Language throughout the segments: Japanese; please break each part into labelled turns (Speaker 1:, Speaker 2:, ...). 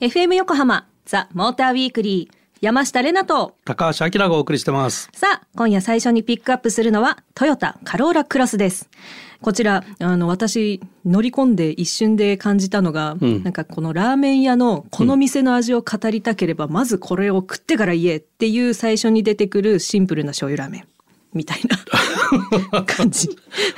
Speaker 1: FM 横浜ザ・モーターウィークリー山下れなと
Speaker 2: 高橋明がお送りしてます。
Speaker 1: さあ今夜最初にピックアップするのはトヨタカローラクロスです。こちらあの私乗り込んで一瞬で感じたのが、うん、なんかこのラーメン屋のこの店の味を語りたければ、まずこれを食ってから言えっていう最初に出てくるシンプルな醤油ラーメンみたいな感じ。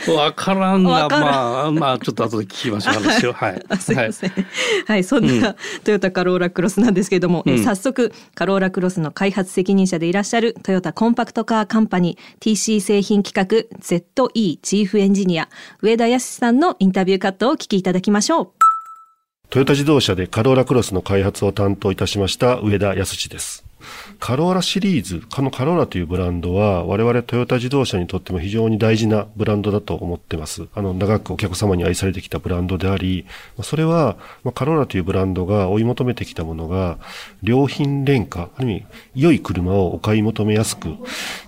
Speaker 2: わからんな。まあ、まあ、ちょっと後で聞きましょう。話を。はい。
Speaker 1: すいません。はい、はい、そんな、トヨタカローラクロスなんですけれども、うん、早速、カローラクロスの開発責任者でいらっしゃるトヨタコンパクトカーカンパニー TC 製品企画 ZE チーフエンジニア、上田康さんのインタビューカットをお聞きいただきましょう。
Speaker 3: トヨタ自動車でカローラクロスの開発を担当いたしました上田康です。カローラシリーズ、このカローラというブランドは、我々トヨタ自動車にとっても非常に大事なブランドだと思ってます。あの、長くお客様に愛されてきたブランドであり、それは、カローラというブランドが追い求めてきたものが、良品廉価、ある意味、良い車をお買い求めやすく、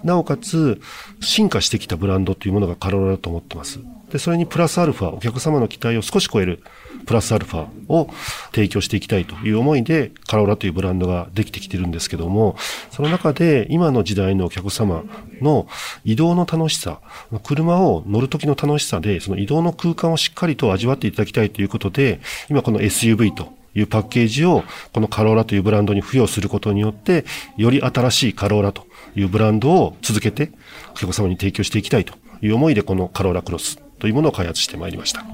Speaker 3: なおかつ、進化してきたブランドというものがカローラだと思ってます。で、それにプラスアルファ、お客様の期待を少し超えるプラスアルファを提供していきたいという思いで、カローラというブランドができてきてるんですけども、その中で今の時代のお客様の移動の楽しさ、車を乗る時の楽しさで、その移動の空間をしっかりと味わっていただきたいということで、今この SUV というパッケージをこのカローラというブランドに付与することによって、より新しいカローラというブランドを続けてお客様に提供していきたいという思いでこのカローラクロスというものを開発してまいりました。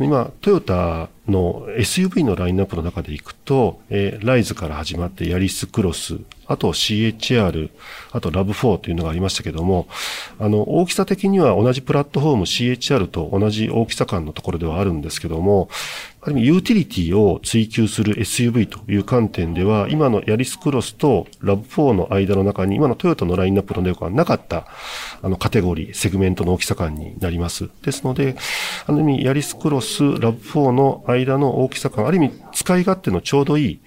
Speaker 3: 今、トヨタの SUV のラインナップの中でいくと、えー、ライズから始まってヤリスクロス、あと CHR、あと RAV4というのがありましたけども、あの、大きさ的には同じプラットフォーム CHR と同じ大きさ感のところではあるんですけども、ある意味ユーティリティを追求する SUV という観点では、今のヤリスクロスと RAV4の間の中に、今のトヨタのラインナップの中はなかった、あの、カテゴリー、セグメントの大きさ感になります。ですので、ある意味、ヤリスクロス、 RAV4の間の大きさ感、ある意味、使い勝手のちょうどいい、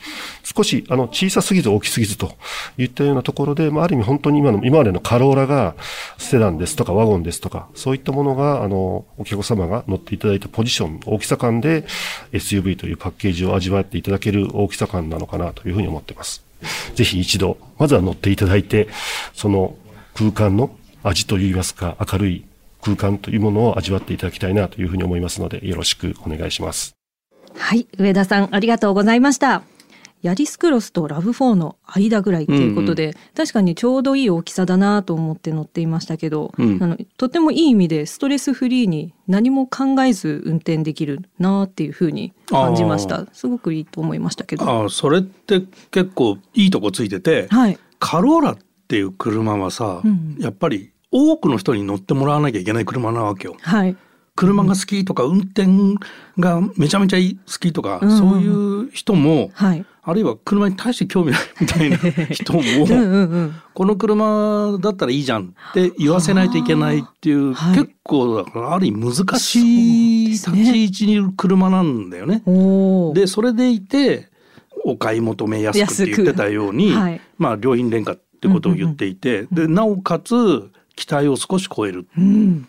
Speaker 3: 少し、あの、小さすぎず大きすぎずといったようなところで、まあ、ある意味本当に今の、今までのカローラが、セダンですとかワゴンですとか、そういったものが、あの、お客様が乗っていただいたポジション、大きさ感で、SUV というパッケージを味わっていただける大きさ感なのかなというふうに思ってます。ぜひ一度、まずは乗っていただいて、その空間の味といいますか、明るい空間というものを味わっていただきたいなというふうに思いますので、よろしくお願いします。
Speaker 1: はい、上田さんありがとうございました。ヤリスクロスとラブ4の間ぐらいっていうことで、うんうん、確かにちょうどいい大きさだなと思って乗っていましたけど、うん、あのとてもいい意味でストレスフリーに何も考えず運転できるなっていうふうに感じました。すごくいいと思いましたけど。
Speaker 2: あそれって結構いいとこついてて、はい、カローラっていう車はさ、うん、やっぱり多くの人に乗ってもらわなきゃいけない車なわけよ。
Speaker 1: はい
Speaker 2: 車が好きとか運転がめちゃめちゃ好きとか、うん。そういう人も、はい、あるいは車に対して興味ないみたいな 人もうん、この車だったらいいじゃんって言わせないといけないっていう、はい、結構だからある意味難しい立ち位置にいる車なんだよね。でそれでいてお買い求めやすくって言ってたように、はい、まあ良品廉価ってことを言っていて、うんうんうん、でなおかつ期待を少し超える。うん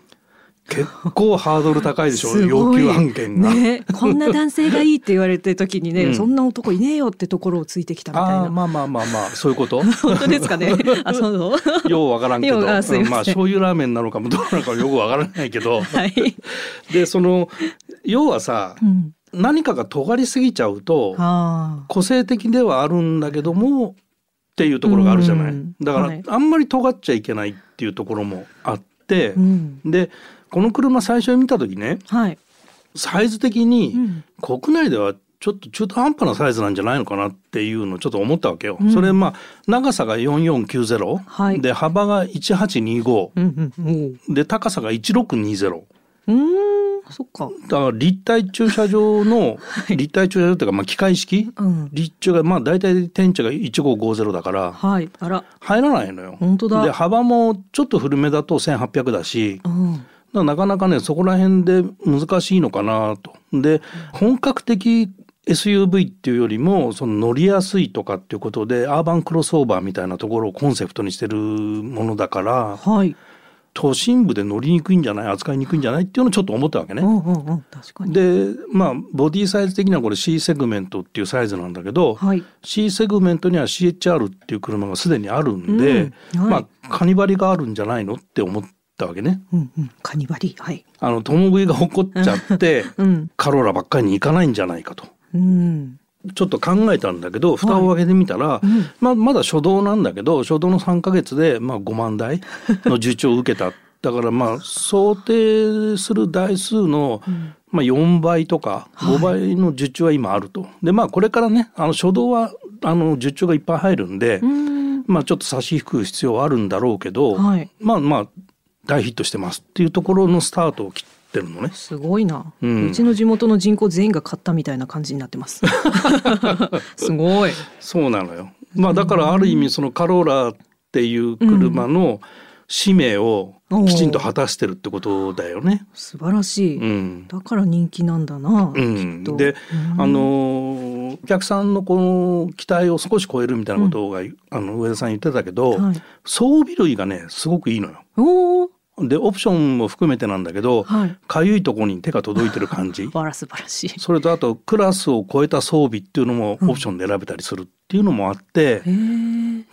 Speaker 2: 結構ハードル高いでしょ要求案件が、
Speaker 1: ね、こんな男性がいいって言われてる時にね、うん、そんな男いねえよってところをついてきたみたいな。
Speaker 2: まあまあまあまあそういうこと？
Speaker 1: 本当ですかね。あそう
Speaker 2: ようわからんけど。まあ醤油ラーメンなのかもどうなのかよくわからないけど、はい、でその要はさ、うん。何かが尖りすぎちゃうと個性的ではあるんだけどもっていうところがあるじゃない、だから、はい、あんまり尖っちゃいけないっていうところもあって、うん、でこの車最初に見た時ね、はい、サイズ的に国内ではちょっと中途半端なサイズなんじゃないのかなっていうのをちょっと思ったわけよ。うん、それまあ長さが4490、はい、で幅が1825、うんうん、で高さが1620。
Speaker 1: うん。そっか。
Speaker 2: だから立体駐車場の、はい、立体駐車場っていうか、まあ、機械式、うん、立地がまあ大体天地が1550だから、はい、あら。入らないのよ。
Speaker 1: 本当だ。
Speaker 2: で幅もちょっと古めだと1800だし、うんなかなかねそこら辺で難しいのかなと。で本格的 SUV っていうよりもその乗りやすいとかっていうことでアーバンクロスオーバーみたいなところをコンセプトにしてるものだから、はい、都心部で乗りにくいんじゃない？扱いにくいんじゃない？っていうのをちょっと思ったわけね。
Speaker 1: うんうんうん、確かに。
Speaker 2: でまあボディサイズ的にはこれ C セグメントっていうサイズなんだけど、はい、C セグメントには CHR っていう車がすでにあるんで、うんはい、まあカニバリがあるんじゃないの？って思ったわけね。
Speaker 1: うんうん、カニバリ。はい。
Speaker 2: あの共食いが起こっちゃって、うん、カローラばっかりに行かないんじゃないかと。うん。ちょっと考えたんだけど蓋を開けてみたら、はい。うん、まあ、まだ初動なんだけど初動の3か月で、まあ、5万台の受注を受けた。だからまあ想定する台数の、まあ、4倍とか5倍の受注は今あると。はい、でまあこれからねあの初動はあの受注がいっぱい入るんで、ん。まあ、ちょっと差し引く必要はあるんだろうけど、はい、まあまあ大ヒットしてますっていうところのスタートを切ってるのね。
Speaker 1: すごいな、うん、うちの地元の人口全員が買ったみたいな感じになってます。すごい。
Speaker 2: そうなのよ。まあだからある意味そのカローラっていう車の使命をきちんと果たしてるってことだよね。
Speaker 1: 素晴らしい、うん、だから人気なんだな。
Speaker 2: うん、で、あのお客さんのこの期待を少し超えるみたいなことが、うん、あの上田さん言ってたけど、はい、装備類がねすごくいいのよ。おでオプションも含めてなんだけど、はい、かゆいところに手が届いてる感じ。
Speaker 1: 素晴らしい。
Speaker 2: それとあとクラスを超えた装備っていうのもオプションで選べたりするっていうのもあって、うん、例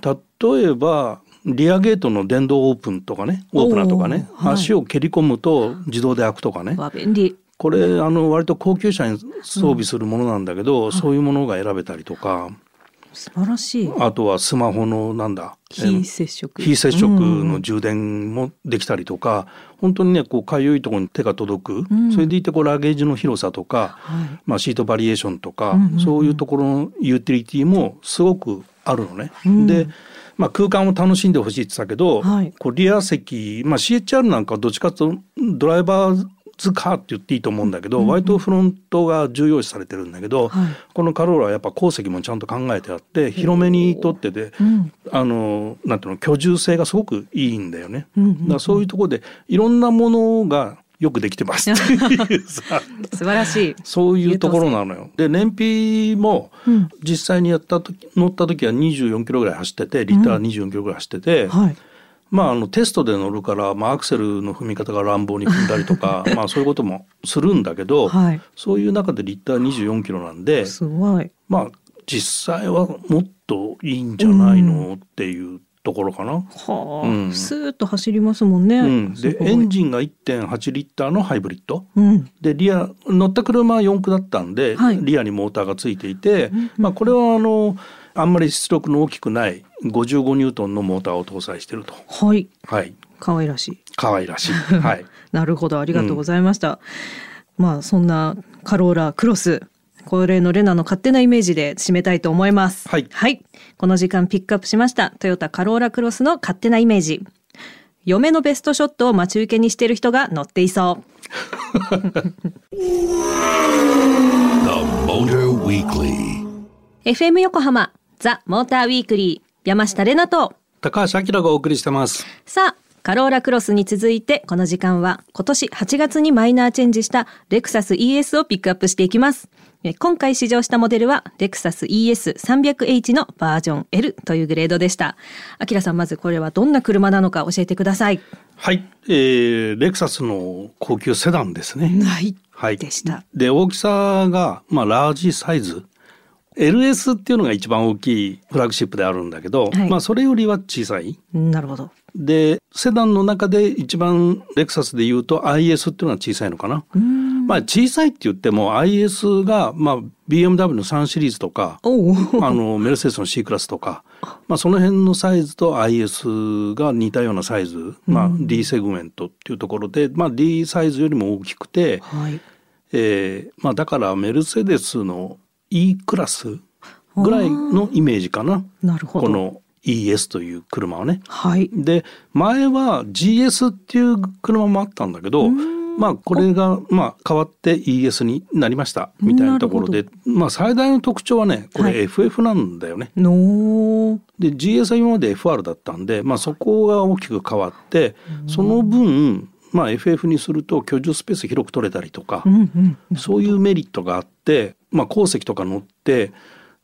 Speaker 2: えばリアゲートの電動オープンとかねオープナーとかね、はい、足を蹴り込むと自動で開くとかね。
Speaker 1: 便利。
Speaker 2: これあの割と高級車に装備するものなんだけど、うん、そういうものが選べたりとか
Speaker 1: 素晴らしい。
Speaker 2: あとはスマホのなんだ？
Speaker 1: 非接触。
Speaker 2: 非接触の充電もできたりとか、うん、本当にねこうかゆいところに手が届く、うん、それでいてこうラゲージの広さとか、はい、まあ、シートバリエーションとか、うんうんうん、そういうところのユーティリティもすごくあるのね。でまあ、空間を楽しんでほしいって言ってたけど、はい、こうリア席、まあ、CHR なんかどっちかというとドライバーズカーって言っていいと思うんだけど、うんうん、割とフロントが重要視されてるんだけど、はい、このカローラはやっぱ後席もちゃんと考えてあって広めにとってで、うん、あのなんていうの居住性がすごくいいんだよね。うんうんうん、だそういうところでいろんなものがよくできてます
Speaker 1: 素晴らしい。
Speaker 2: そういうところなのよ。で燃費も実際にやった時乗った時は24キロぐらい走っててリッター24キロぐらい走ってて、うん。はい、まああのテストで乗るから、まあ、アクセルの踏み方が乱暴に踏んだりとか まあそういうこともするんだけど、はい、そういう中でリッター24キロなんです
Speaker 1: ごい。
Speaker 2: まあ実際はもっといいんじゃないの、っていうところかな。
Speaker 1: はあ、うん、スーッと走りますもんね。う
Speaker 2: ん、でエンジンが1.8リッターのハイブリッド、うん、でリア乗った車は4駆だったんで、はい、リアにモーターがついていて、うん、まあこれはあのあんまり出力の大きくない55ニュートンのモーターを搭載していると。
Speaker 1: はい。
Speaker 2: はい。
Speaker 1: 可愛らしい。
Speaker 2: 可愛らしい。はい。
Speaker 1: なるほど、ありがとうございました。まあそんなカローラクロス恒例のレナの勝手なイメージで締めたいと思います。
Speaker 2: はい。
Speaker 1: はい。この時間ピックアップしました。トヨタカローラクロスの勝手なイメージ。嫁のベストショットを待ち受けにしている人が乗っていそう。FM 横浜ザ・モーターウィークリー山下れなと
Speaker 2: 高橋明がお送りしてます
Speaker 1: さあカローラクロスに続いてこの時間は今年8月にマイナーチェンジしたレクサス ES をピックアップしていきます今回試乗したモデルはレクサス ES300H のバージョン L というグレードでした。あきらさんまずこれはどんな車なのか教えてください。
Speaker 2: はい、えー、レクサスの高級セダンですね。
Speaker 1: はい。はい。でした。
Speaker 2: で大きさがまあラージサイズ。LS っていうのが一番大きいフラッグシップであるんだけど、はい、まあそれよりは小さい。
Speaker 1: なるほど。
Speaker 2: でセダンの中で一番レクサスで言うと IS っていうのは小さいのかな。まあ小さいって言っても IS がまあ BMW の3シリーズとかあのメルセデスの C クラスとか、まあ、その辺のサイズと IS が似たようなサイズ、まあ、D セグメントっていうところで、まあ、D サイズよりも大きくて、はい、えー、まあ、だからメルセデスの E クラスぐらいのイメージかな。
Speaker 1: なるほ
Speaker 2: ど。この ES という車はね。
Speaker 1: はい、
Speaker 2: で前は GS っていう車もあったんだけどまあこれがまあ変わって ES になりましたみたいなところで。まあ最大の特徴はねこれ FF なんだよね。
Speaker 1: はい、
Speaker 2: で GS は今まで FR だったんで、まあ、そこが大きく変わってその分まあ、FF にすると居住スペース広く取れたりとか、うんうん、そういうメリットがあって、まあ、鉱石とか乗って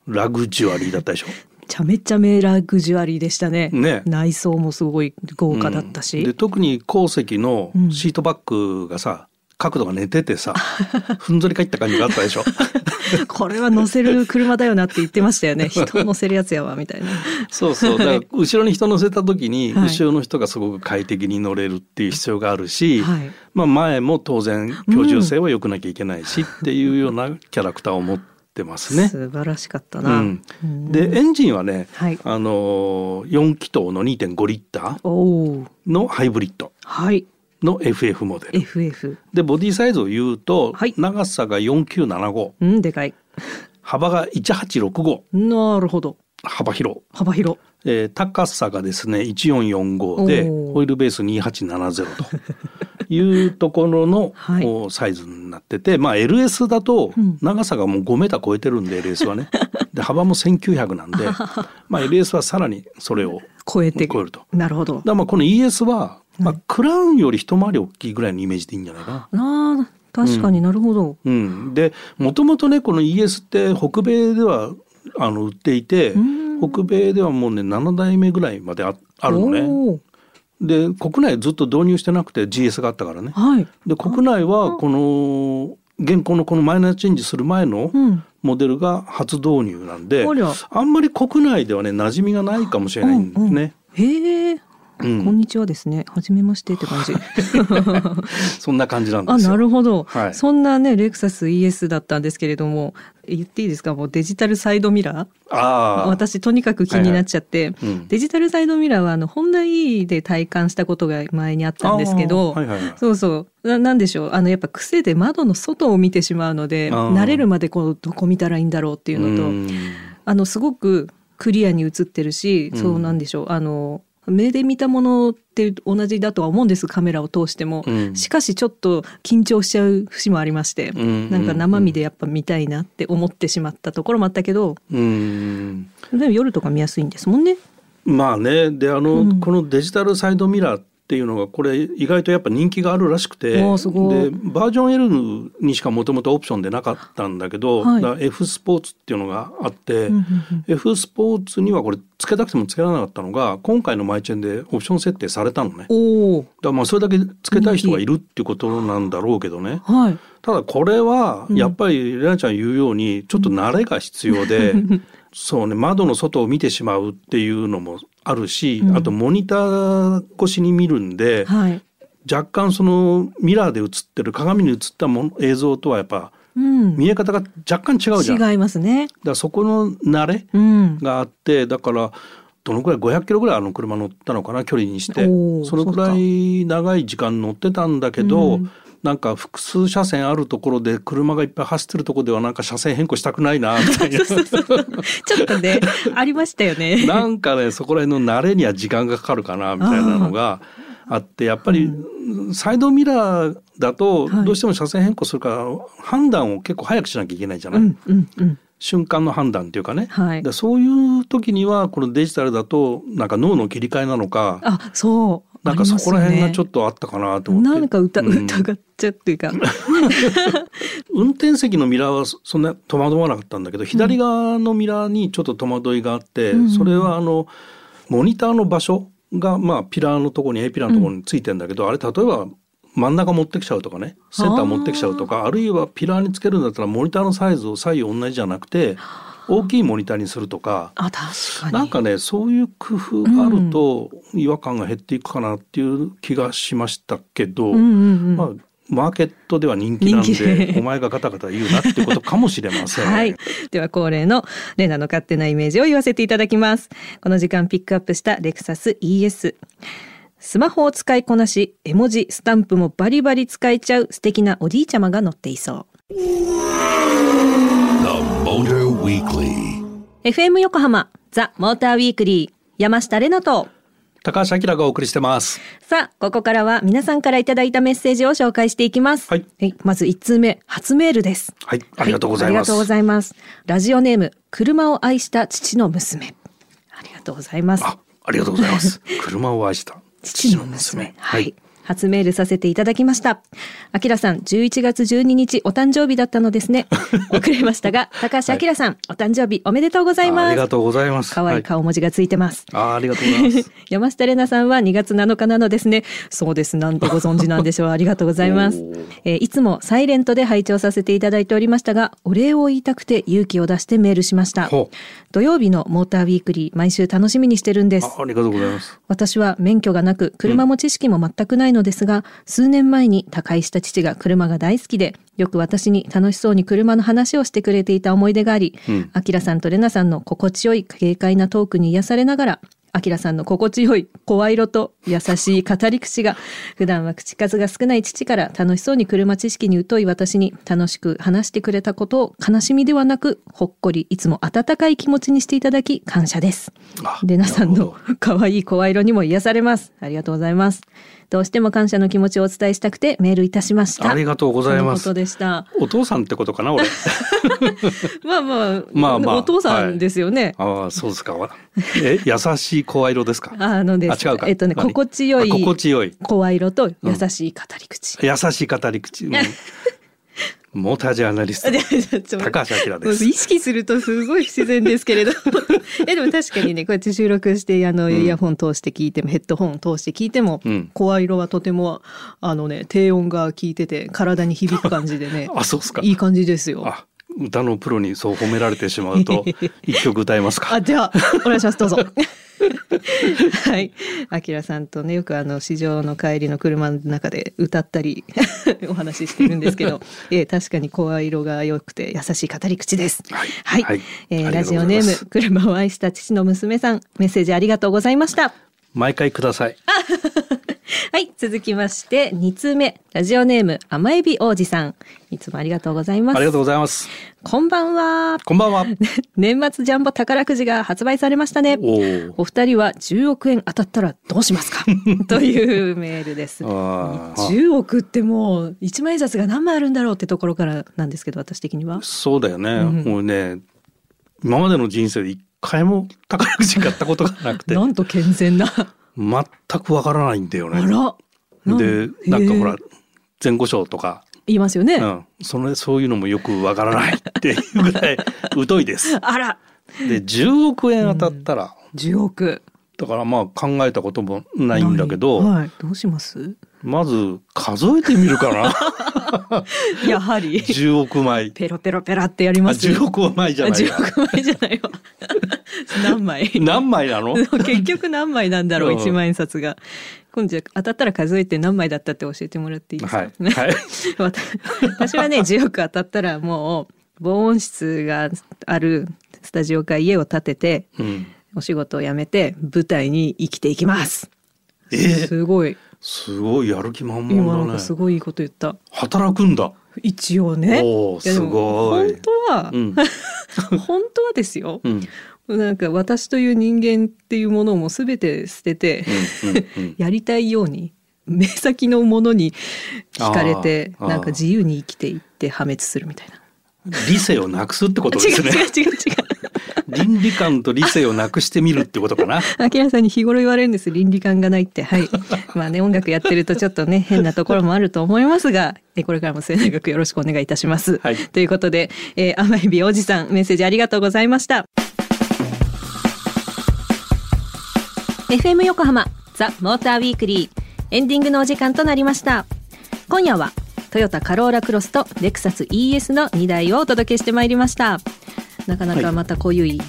Speaker 2: ラグジュアリーだったでしょ？
Speaker 1: ちゃめちゃめラグジュアリーでしたね。
Speaker 2: ね
Speaker 1: 内装もすごい豪華だったし。うん、
Speaker 2: で特に鉱石のシートバッグがさ、角度が寝ててさ ふんぞり返った感じがあったでしょ。
Speaker 1: これは乗せる車だよなって言ってましたよね。人乗せるやつやわみたいな。
Speaker 2: そうそう。だから後ろに人乗せた時に、後ろの人がすごく快適に乗れるっていう必要があるし、はい、まあ前も当然居住性は良くなきゃいけないし、っていうようなキャラクターを持ってってますね。
Speaker 1: 素晴らしかったな。うん、
Speaker 2: でエンジンはね、はい、あの4気筒の2.5リッター。のハイブリッド。
Speaker 1: はい。
Speaker 2: の FF モデル。
Speaker 1: FF。
Speaker 2: でボディサイズを言うと、はい、長さが4975。
Speaker 1: うんでかい。
Speaker 2: 幅が1865。
Speaker 1: なるほど。
Speaker 2: 幅広。
Speaker 1: 幅広。
Speaker 2: えー、高さがですね1445でホイールベース2870というところの、はい、サイズになってて、まあ、LS だと長さがもう5メーター超えてるんで LS はね で幅も1900なんで、まあ、LS はさらにそれを
Speaker 1: 超えて
Speaker 2: 超えると。
Speaker 1: なるほど
Speaker 2: だまあこの ES は、まあ、クラウンより一回り大きいぐらいのイメージでいいんじゃないか
Speaker 1: な。あ確かになるほど。
Speaker 2: うん、うん、でもともとねこの ES って北米ではあの売っていて北米ではもうね7代目ぐらいまでああるのね。で国内ずっと導入してなくて GS があったからね。
Speaker 1: はい、
Speaker 2: で国内はこの現行のこのマイナーチェンジする前のモデルが初導入なんで、うん、あんまり国内ではね馴染みがないかもしれないんですね。
Speaker 1: うんうん、へえ。うん、こんにちはですね。初めましてって感じ。
Speaker 2: そんな感じなんです
Speaker 1: あ、なるほど、はい、そんなね、レクサス ES だったんですけれども、言っていいですか？もうデジタルサイドミラー？
Speaker 2: あ
Speaker 1: 私とにかく気になっちゃって、はいはい。うん、デジタルサイドミラーはあのホンダ E で体感したことが前にあったんですけど、はいはいはい、そうそう。ななんでしょう？あのやっぱ癖で窓の外を見てしまうので慣れるまでこうどこ見たらいいんだろうっていうのとあのすごくクリアに映ってるし、そうなんでしょう。あの目で見たものって同じだとは思うんですカメラを通しても、うん、しかしちょっと緊張しちゃう節もありまして、うん、なんか生身でやっぱ見たいなって思ってしまったところもあったけど、うん、でも夜とか見やすいんですもんね。
Speaker 2: まあね。であの、このデジタルサイドミラーっていうのがこれ意外とやっぱ人気があるらしくてでバージョン L にしかもともとオプションでなかったんだけど、はい、F スポーツっていうのがあって、F スポーツにはこれつけたくてもつけられなかったのが今回のマイチェンでオプション設定されたのね。だまあそれだけつけたい人がいるっていうことなんだろうけどね。
Speaker 1: はい、
Speaker 2: ただこれはやっぱりレナちゃん言うようにちょっと慣れが必要で。そうね窓の外を見てしまうっていうのもあるし、うん、あとモニター越しに見るんで、はい、若干そのミラーで映ってる鏡に映ったもの映像とはやっぱ、うん、見え方が若干違うじゃ
Speaker 1: ん。違いますね。
Speaker 2: だそこの慣れがあって、だからどのくらい500キロぐらいあの車乗ったのかな距離にして。そのくらい長い時間乗ってたんだけど、なんか複数車線あるところで車がいっぱい走ってるところではなんか車線変更したくないなみたいな。ちょ
Speaker 1: っとね ありましたよね。
Speaker 2: なんかねそこら辺の慣れには時間がかかるかなみたいなのがあってやっぱりサイドミラーだとどうしても車線変更するから判断を結構早くしなきゃいけないじゃない、うんうんうん。瞬間の判断っていうかね、はい、そういう時にはこのデジタルだとなんか脳の切り替えなのか
Speaker 1: あそう
Speaker 2: なんかそこら辺がちょっとあったかなと思って。
Speaker 1: なんか疑,、疑っちゃっていうか。
Speaker 2: 運転席のミラーはそんな戸惑わなかったんだけど、左側のミラーにちょっと戸惑いがあって、うん、それはあのモニターの場所がまあピラーのところに A ピラーのところについてんだけど、うん、あれ例えば真ん中持ってきちゃうとかね。センター持ってきちゃうとかあるいはピラーにつけるんだったらモニターのサイズを左右同じじゃなくて 大きいモニターにするとか
Speaker 1: あ確かに
Speaker 2: なんかねそういう工夫があると違和感が減っていくかなっていう気がしましたけど、まあマーケットでは人気なんでお前がガタガタ言うなってことかもしれません。
Speaker 1: はい。では恒例のレナの勝手なイメージを言わせていただきます。この時間ピックアップしたレクサス ES。スマホを使いこなし、絵文字、スタンプもバリバリ使えちゃう素敵なおじいちゃまが乗っていそう。FM 横浜ザ・モーターウィークリー山下れなと。
Speaker 2: 高橋明がお送りしてます。
Speaker 1: さあここからは皆さんからいただいたメッセージを紹介していきます、はい、はい、まず1通目初メールです。
Speaker 2: はいありがとうございます、はい、ありが
Speaker 1: とうございます。ラジオネーム車を愛した父の娘。ありがとうございます。
Speaker 2: あありがとうございます。車を愛した父の娘。
Speaker 1: はい初メールさせていただきました。あきらさん、11月12日お誕生日だったのですね。遅れましたが、高橋あきらさん、はい、お誕生日おめでとうございます。
Speaker 2: ありがとうございます。
Speaker 1: 可愛い顔文字がついてます。
Speaker 2: はい、あありがとうございます。
Speaker 1: 山下玲奈さんは2月7日なのですね。そうです。なんとご存知なんでしょう。ありがとうございます。えー、いつもサイレントで拝聴させていただいておりましたが、お礼を言いたくて勇気を出してメールしました。土曜日のモーターウィークリー、毎週楽しみにしてるんです。
Speaker 2: ありがとうございます。
Speaker 1: 私は免許がなく、車も知識も全くないのですが、うん、数年前に他界した父が車が大好きで、よく私に楽しそうに車の話をしてくれていた思い出があり、あきらさんとれなさんの心地よい軽快なトークに癒されながら、あきらさんの心地よい声色と優しい語り口が、普段は口数が少ない父から楽しそうに車知識に疎い私に楽しく話してくれたことを悲しみではなく、ほっこりいつも温かい気持ちにしていただき感謝です。レナさんの可愛い声色にも癒されます。ありがとうございます。どうしても感謝の気持ちをお伝えしたくてメールいたしました。
Speaker 2: ありがとうございます。
Speaker 1: でした。
Speaker 2: お父さんってことかな、俺。
Speaker 1: まあまあ、まあまあ、お父さんですよね。
Speaker 2: はい、ああ、そうですか。え、優しい声色ですか？
Speaker 1: あのです。
Speaker 2: 違うか。
Speaker 1: えっとね、心地よい。
Speaker 2: 心地よい。
Speaker 1: 声色と優しい語り口。
Speaker 2: うん、優しい語り口。うん モータージャーナリスト高橋明です。
Speaker 1: 意識するとすごい不自然ですけれど えでも確かにねこうやって収録してあの、イヤホン通して聞いてもヘッドホン通して聞いても、うん、声色はとてもあのね低音が効いてて体に響く感じでね。
Speaker 2: あそうすか。
Speaker 1: いい感じですよ
Speaker 2: 歌のプロにそう褒められてしまうと 一曲歌えますか？
Speaker 1: あじゃあお願いしますどうぞ はい。あきらさんとね、よくあの、市場の帰りの車の中で歌ったり お話ししてるんですけど、えー、確かに声色が良くて優しい語り口です。はい。はい。はい、えー、ラジオネーム、車を愛した父の娘さん、メッセージありがとうございました。
Speaker 2: 毎回ください。
Speaker 1: はい、続きまして、2通目、ラジオネーム、甘エビ王子さん。いつもありがとうございます。
Speaker 2: ありがとうございます。
Speaker 1: こんばんは。
Speaker 2: こんばんは。
Speaker 1: 年末ジャンボ宝くじが発売されましたね。お二人は10億円当たったらどうしますか？というメールです。10億ってもう1万円札が何枚あるんだろうってところからなんですけど、私的には。
Speaker 2: そうだよね。うん、もうね、今までの人生で一回も宝くじ買ったことがなくて。
Speaker 1: なんと健全な。
Speaker 2: 全くわからないんだよね。で、なんかほら、前後賞とか。
Speaker 1: 言いますよね。う
Speaker 2: ん。そのそういうのもよくわからないっていうぐらい 疎いです。
Speaker 1: あら。
Speaker 2: で、10億円当たったら。
Speaker 1: うん、10億。
Speaker 2: だからまあ考えたこともないんだけど。
Speaker 1: はい。どうします？
Speaker 2: まず数えてみるかな。
Speaker 1: やはり。
Speaker 2: 10億枚。
Speaker 1: ペロペロペラってやります。
Speaker 2: 10億枚じゃない
Speaker 1: 10億枚じゃないわ。何枚？
Speaker 2: 何枚なの？
Speaker 1: 結局何枚なんだろう、1万円札が。今度当たったら数えて何枚だったって教えてもらっていいですか、はい、はい、私はね10億当たったらもう防音室があるスタジオか家を建てて、うん、お仕事を辞めて舞台に生きていきます。
Speaker 2: え？ー、
Speaker 1: すごい。
Speaker 2: すごいやる気満々だね。
Speaker 1: すごいいいこと言った。
Speaker 2: 働くんだ。
Speaker 1: 一応ね。
Speaker 2: おすご
Speaker 1: い。本当は、うん、本当はですよ。うんなんか私という人間っていうものも全て捨てて、やりたいように目先のものに惹かれてなんか自由に生きていって破滅するみたいな。
Speaker 2: 理性をなくすってことですね。
Speaker 1: 違う違う違う違う。
Speaker 2: 倫理観と理性をなくしてみるってことかな。
Speaker 1: あきらさんに日頃言われるんです。倫理観がないって。はい。まあね、音楽やってるとちょっとね、変なところもあると思いますが、えこれからも末永くよろしくお願いいたします。はい。ということで、えー、甘えびおじさん、メッセージありがとうございました。FM 横浜ザ・モーターウィークリーエンディングのお時間となりました。今夜はトヨタカローラクロスとレクサス ES の2台をお届けしてまいりました。なかなかまた濃ゆい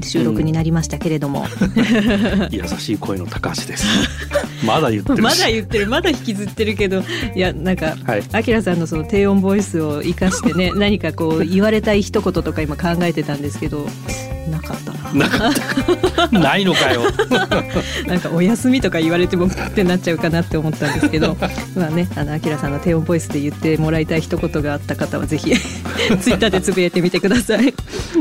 Speaker 1: 収録になりましたけれども、
Speaker 2: うん、優しい声の高橋です。まだ言ってる
Speaker 1: まだ言ってる。まだ引きずってるけど。い。やなんかあきらさんのその低音ボイスを生かしてね何かこう言われたい一言とか今考えてたんですけどなかった
Speaker 2: なかった。ないのかよ。
Speaker 1: なんかお休みとか言われてもってなっちゃうかなって思ったんですけど まあねあのあきらさんの低音ボイスで言ってもらいたい一言があった方はぜひ ツイッターでつぶやいてみてください。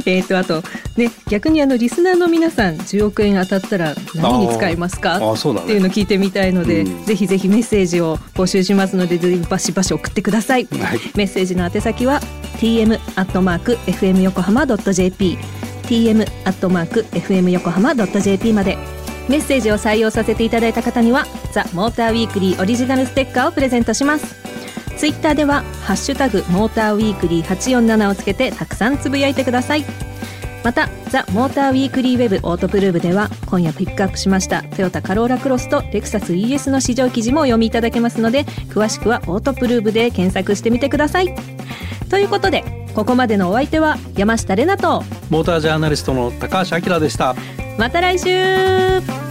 Speaker 1: えっとあとね逆にあのリスナーの皆さん10億円当たったら何に使いますかっていうのを聞いてみたいので、ぜひぜひメッセージを募集しますのでぜひバシバシ送ってください、はい、メッセージの宛先は tm アットマーク fm 横浜 .jp tm アットマーク fm 横浜 .jp まで。メッセージを採用させていただいた方にはザ・モーターウィークリーオリジナルステッカーをプレゼントします。ツイッターではハッシュタグモーターウィークリー847をつけてたくさんつぶやいてください。またザ・モーターウィークリーウェブオートプルーブでは今夜ピックアップしましたトヨタカローラクロスとレクサス ES の試乗記事もお読みいただけますので詳しくはオートプルーブで検索してみてください。ということでここまでのお相手は山下れなと
Speaker 2: モータージャーナリストの高橋明でした。
Speaker 1: また来週